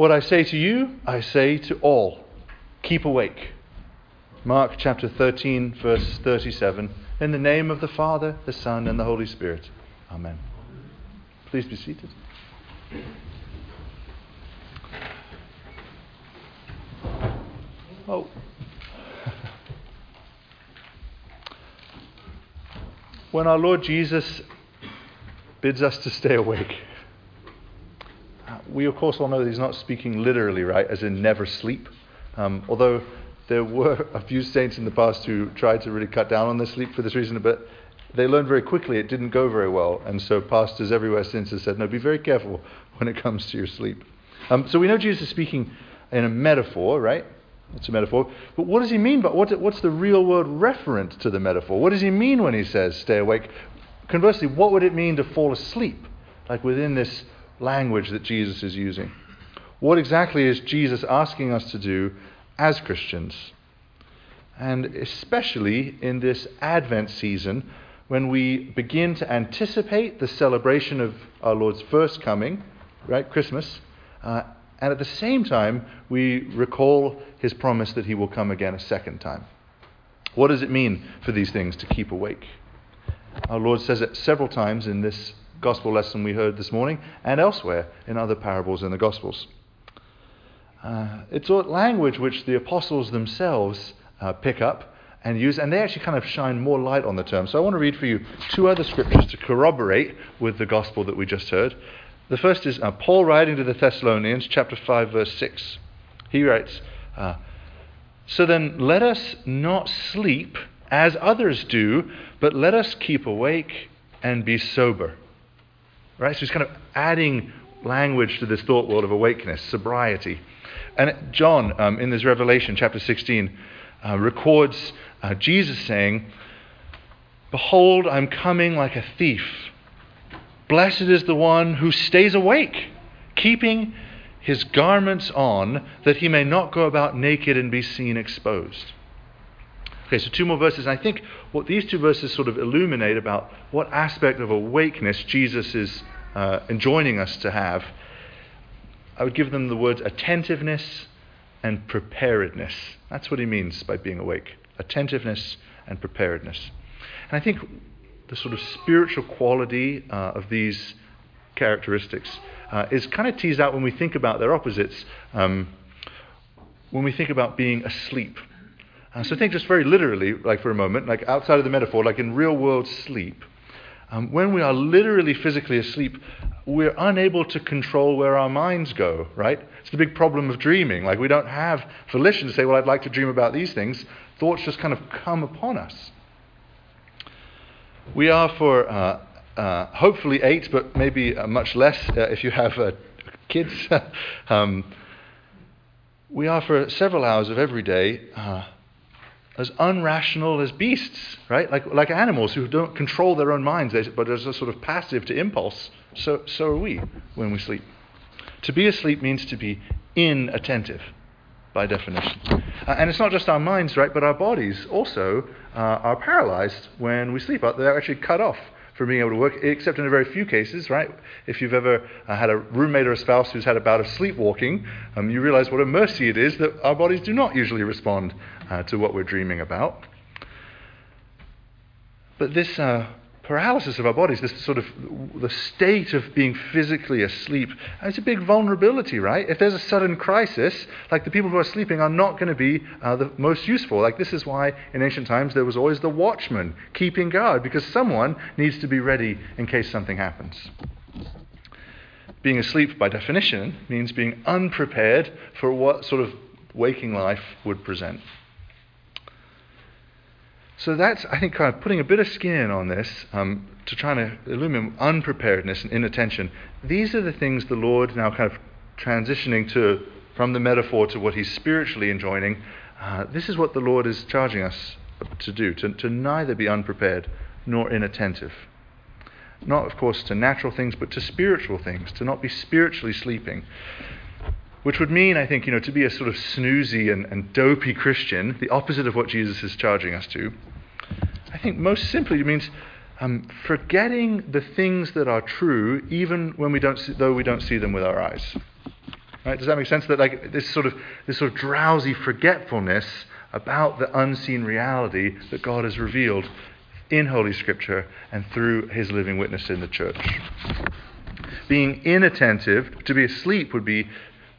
What I say to you, I say to all keep awake. Mark chapter 13, verse 37. In the name of the Father, the Son, and the Holy Spirit. Amen. Please be seated. Oh. when our Lord Jesus bids us to stay awake, we of course all know that he's not speaking literally, right, as in never sleep. Um, although there were a few saints in the past who tried to really cut down on their sleep for this reason, but they learned very quickly it didn't go very well. And so pastors everywhere since have said, no, be very careful when it comes to your sleep. Um, so we know Jesus is speaking in a metaphor, right? It's a metaphor. But what does he mean? But what, what's the real world reference to the metaphor? What does he mean when he says stay awake? Conversely, what would it mean to fall asleep? Like within this language that Jesus is using. What exactly is Jesus asking us to do as Christians? And especially in this Advent season, when we begin to anticipate the celebration of our Lord's first coming, right, Christmas, uh, and at the same time, we recall his promise that he will come again a second time. What does it mean for these things to keep awake? Our Lord says it several times in this gospel lesson we heard this morning and elsewhere in other parables in the Gospels. Uh, it's language which the apostles themselves uh, pick up and use, and they actually kind of shine more light on the term. So I want to read for you two other scriptures to corroborate with the gospel that we just heard. The first is uh, Paul writing to the Thessalonians, chapter 5, verse 6. He writes, uh, So then let us not sleep as others do, but let us keep awake and be sober. Right? So he's kind of adding language to this thought world of awakeness, sobriety. And John, um, in this Revelation, chapter 16, uh, records uh, Jesus saying, Behold, I'm coming like a thief. Blessed is the one who stays awake, keeping his garments on, that he may not go about naked and be seen exposed. Okay, so two more verses. I think what these two verses sort of illuminate about what aspect of awakeness Jesus is uh, enjoining us to have, I would give them the words attentiveness and preparedness. That's what he means by being awake attentiveness and preparedness. And I think the sort of spiritual quality uh, of these characteristics uh, is kind of teased out when we think about their opposites, um, when we think about being asleep. Uh, so think just very literally, like for a moment, like outside of the metaphor, like in real world sleep. Um, when we are literally physically asleep, we're unable to control where our minds go, right? It's the big problem of dreaming. Like we don't have volition to say, well, I'd like to dream about these things. Thoughts just kind of come upon us. We are for uh, uh, hopefully eight, but maybe uh, much less uh, if you have uh, kids. um, we are for several hours of every day uh, as unrational as beasts, right? Like, like animals who don't control their own minds, but are sort of passive to impulse. So, so are we when we sleep. To be asleep means to be inattentive, by definition. Uh, and it's not just our minds, right, but our bodies also uh, are paralyzed when we sleep. They're actually cut off from being able to work, except in a very few cases, right? If you've ever uh, had a roommate or a spouse who's had a bout of sleepwalking, um, you realize what a mercy it is that our bodies do not usually respond uh, to what we're dreaming about. But this uh, paralysis of our bodies, this sort of the state of being physically asleep, it's a big vulnerability, right? If there's a sudden crisis, like the people who are sleeping are not going to be uh, the most useful. Like this is why in ancient times there was always the watchman keeping guard, because someone needs to be ready in case something happens. Being asleep, by definition, means being unprepared for what sort of waking life would present. So that's, I think, kind of putting a bit of skin on this um, to try to illuminate unpreparedness and inattention. These are the things the Lord now kind of transitioning to from the metaphor to what he's spiritually enjoining. Uh, this is what the Lord is charging us to do, to, to neither be unprepared nor inattentive. Not, of course, to natural things, but to spiritual things, to not be spiritually sleeping. Which would mean, I think, you know, to be a sort of snoozy and, and dopey Christian, the opposite of what Jesus is charging us to. I think most simply it means um, forgetting the things that are true, even when we don't see, though we don't see them with our eyes. Right? Does that make sense? That like this sort of this sort of drowsy forgetfulness about the unseen reality that God has revealed in Holy Scripture and through His living witness in the church. Being inattentive, to be asleep would be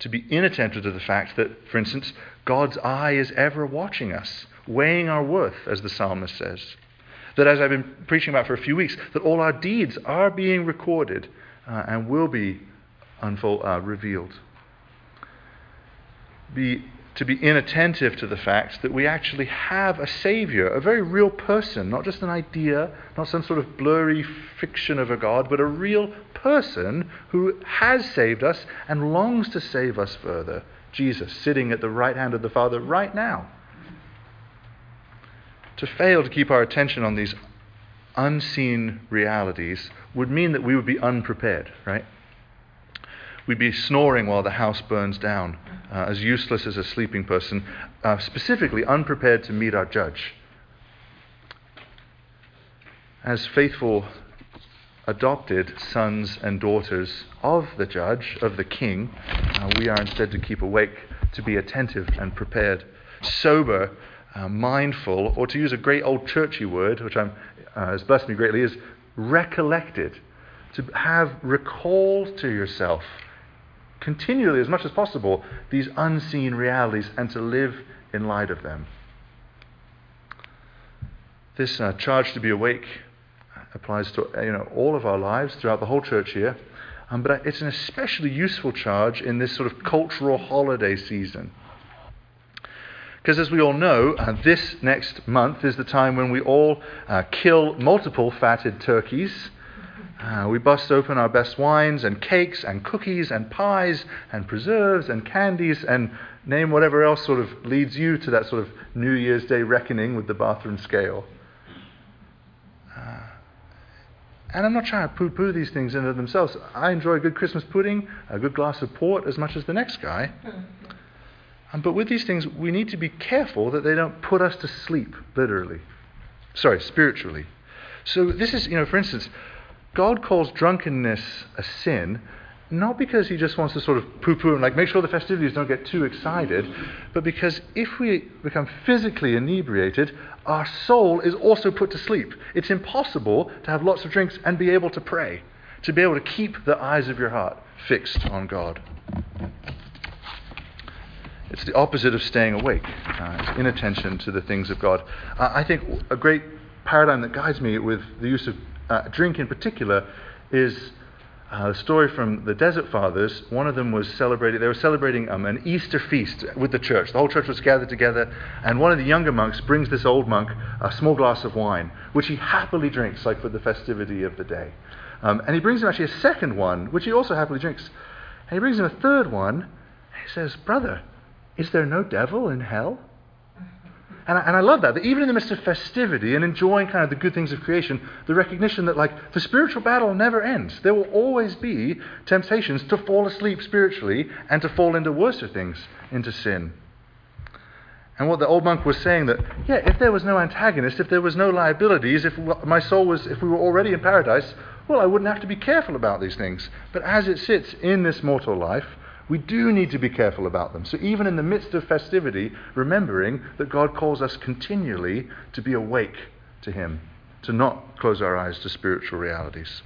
to be inattentive to the fact that, for instance, God's eye is ever watching us, weighing our worth, as the psalmist says. That, as I've been preaching about for a few weeks, that all our deeds are being recorded uh, and will be unfold, uh, revealed. Be, to be inattentive to the fact that we actually have a Savior, a very real person, not just an idea, not some sort of blurry fiction of a God, but a real person who has saved us and longs to save us further. Jesus, sitting at the right hand of the Father right now. To fail to keep our attention on these unseen realities would mean that we would be unprepared, right? We'd be snoring while the house burns down, uh, as useless as a sleeping person, uh, specifically unprepared to meet our judge. As faithful adopted sons and daughters of the judge, of the king, uh, we are instead to keep awake, to be attentive and prepared, sober, uh, mindful, or to use a great old churchy word, which I'm, uh, has blessed me greatly, is recollected. To have recalled to yourself continually, as much as possible, these unseen realities and to live in light of them. This uh, charge to be awake applies to you know, all of our lives throughout the whole church year. Um, but it's an especially useful charge in this sort of cultural holiday season. Because as we all know, uh, this next month is the time when we all uh, kill multiple fatted turkeys. Uh, we bust open our best wines and cakes and cookies and pies and preserves and candies and name whatever else sort of leads you to that sort of New Year's Day reckoning with the bathroom scale. And I'm not trying to poo poo these things into themselves. I enjoy a good Christmas pudding, a good glass of port as much as the next guy. Um, but with these things, we need to be careful that they don't put us to sleep, literally. Sorry, spiritually. So, this is, you know, for instance, God calls drunkenness a sin not because he just wants to sort of poo poo and like make sure the festivities don't get too excited, but because if we become physically inebriated, our soul is also put to sleep. It's impossible to have lots of drinks and be able to pray, to be able to keep the eyes of your heart fixed on God. It's the opposite of staying awake. Uh, it's inattention to the things of God. Uh, I think a great paradigm that guides me with the use of uh, drink in particular is uh, a story from the Desert Fathers. One of them was celebrating, they were celebrating um, an Easter feast with the church. The whole church was gathered together, and one of the younger monks brings this old monk a small glass of wine, which he happily drinks, like for the festivity of the day. Um, and he brings him actually a second one, which he also happily drinks. And he brings him a third one. He says, Brother, is there no devil in hell? And I, and I love that, that even in the midst of festivity and enjoying kind of the good things of creation, the recognition that like the spiritual battle never ends. There will always be temptations to fall asleep spiritually and to fall into worser things, into sin. And what the old monk was saying that, yeah, if there was no antagonist, if there was no liabilities, if my soul was, if we were already in paradise, well, I wouldn't have to be careful about these things. But as it sits in this mortal life, we do need to be careful about them. So, even in the midst of festivity, remembering that God calls us continually to be awake to Him, to not close our eyes to spiritual realities.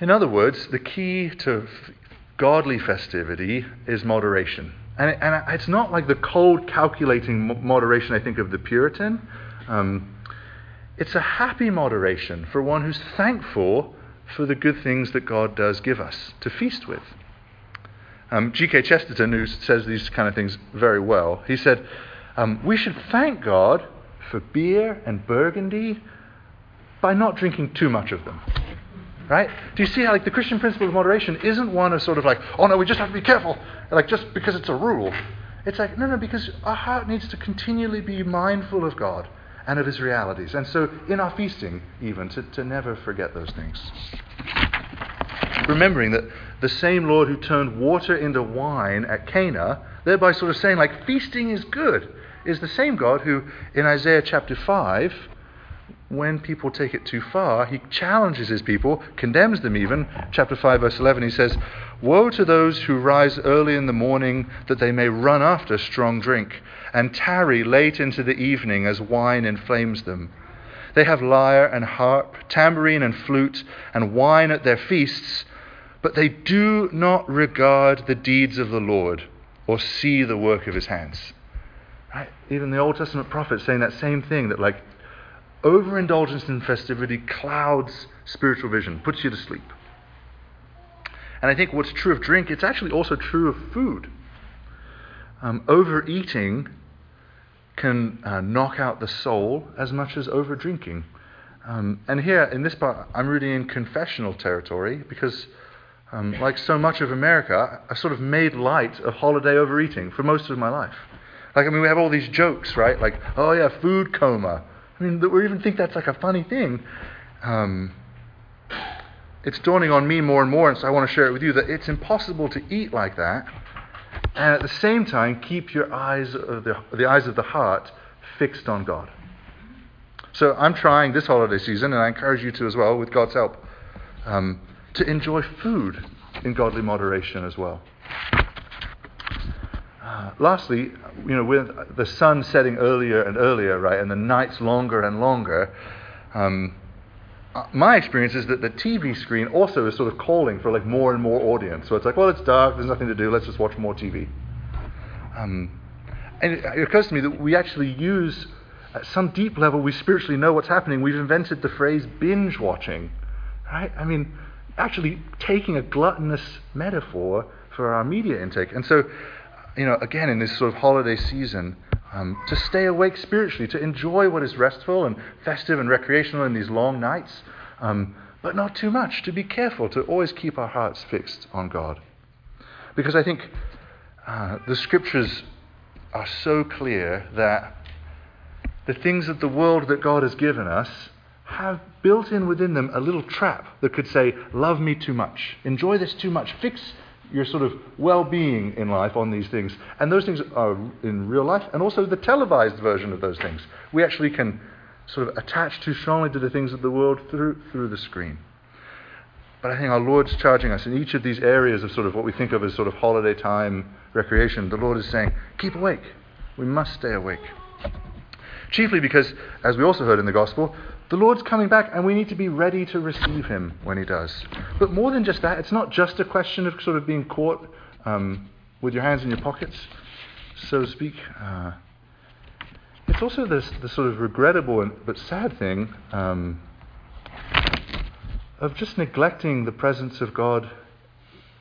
In other words, the key to godly festivity is moderation. And, it, and it's not like the cold, calculating moderation, I think, of the Puritan. Um, it's a happy moderation for one who's thankful for the good things that God does give us to feast with. Um, G.K. Chesterton, who says these kind of things very well, he said, um, We should thank God for beer and burgundy by not drinking too much of them. Right? Do you see how like the Christian principle of moderation isn't one of sort of like, oh no, we just have to be careful, like just because it's a rule. It's like, no, no, because our heart needs to continually be mindful of God and of his realities. And so, in our feasting, even, to, to never forget those things. Remembering that the same Lord who turned water into wine at Cana, thereby sort of saying, like, feasting is good, is the same God who, in Isaiah chapter 5, when people take it too far, he challenges his people, condemns them even. Chapter 5, verse 11, he says, Woe to those who rise early in the morning that they may run after strong drink, and tarry late into the evening as wine inflames them. They have lyre and harp, tambourine and flute, and wine at their feasts, but they do not regard the deeds of the Lord or see the work of his hands. Right? Even the Old Testament prophets saying that same thing that, like, overindulgence in festivity clouds spiritual vision, puts you to sleep. And I think what's true of drink, it's actually also true of food. Um, overeating can uh, knock out the soul as much as over drinking. Um, and here, in this part, I'm really in confessional territory because, um, like so much of America, I sort of made light of holiday overeating for most of my life. Like, I mean, we have all these jokes, right? Like, oh yeah, food coma. I mean, we even think that's like a funny thing. Um, it's dawning on me more and more, and so I want to share it with you that it's impossible to eat like that and at the same time keep your eyes the, the eyes of the heart fixed on God. So I'm trying this holiday season, and I encourage you to as well, with God's help, um, to enjoy food in godly moderation as well. Uh, lastly, you know, with the sun setting earlier and earlier, right, and the nights longer and longer, um, my experience is that the TV screen also is sort of calling for like more and more audience. So it's like, well, it's dark, there's nothing to do, let's just watch more TV. Um, and it, it, occurs to me that we actually use, at some deep level, we spiritually know what's happening. We've invented the phrase binge watching, right? I mean, actually taking a gluttonous metaphor for our media intake. And so, you know, again, in this sort of holiday season, um, to stay awake spiritually, to enjoy what is restful and festive and recreational in these long nights, um, but not too much, to be careful, to always keep our hearts fixed on God. Because I think uh, the scriptures are so clear that the things of the world that God has given us have built in within them a little trap that could say, Love me too much, enjoy this too much, fix your sort of well being in life on these things. And those things are in real life, and also the televised version of those things. We actually can sort of attach too strongly to the things of the world through, through the screen. But I think our Lord's charging us in each of these areas of sort of what we think of as sort of holiday time recreation. The Lord is saying, keep awake. We must stay awake. Chiefly because, as we also heard in the Gospel, the Lord's coming back, and we need to be ready to receive him when he does. But more than just that, it's not just a question of sort of being caught um, with your hands in your pockets, so to speak. Uh, it's also this, this sort of regrettable and, but sad thing um, of just neglecting the presence of God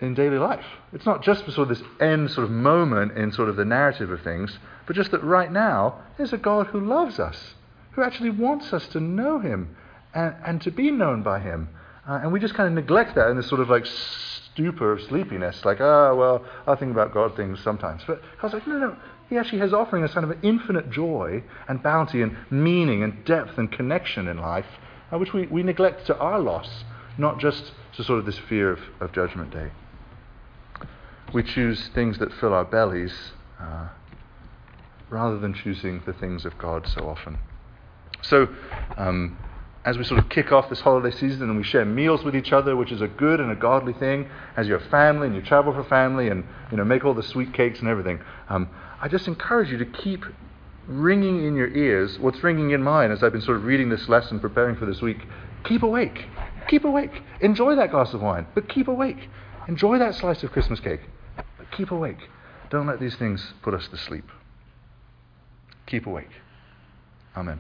in daily life. It's not just sort of this end sort of moment in sort of the narrative of things, but just that right now there's a God who loves us who actually wants us to know him and, and to be known by him. Uh, and we just kind of neglect that in this sort of like stupor of sleepiness, like, ah, oh, well, I'll think about God things sometimes. But I was like, no, no, he actually has offering us kind of an infinite joy and bounty and meaning and depth and connection in life, uh, which we, we neglect to our loss, not just to sort of this fear of, of Judgment Day. We choose things that fill our bellies uh, rather than choosing the things of God so often. So, um, as we sort of kick off this holiday season and we share meals with each other, which is a good and a godly thing, as you have family and you travel for family and you know make all the sweet cakes and everything, um, I just encourage you to keep ringing in your ears what's ringing in mine as I've been sort of reading this lesson, preparing for this week. Keep awake. Keep awake. Enjoy that glass of wine, but keep awake. Enjoy that slice of Christmas cake, keep awake. Don't let these things put us to sleep. Keep awake. Amen.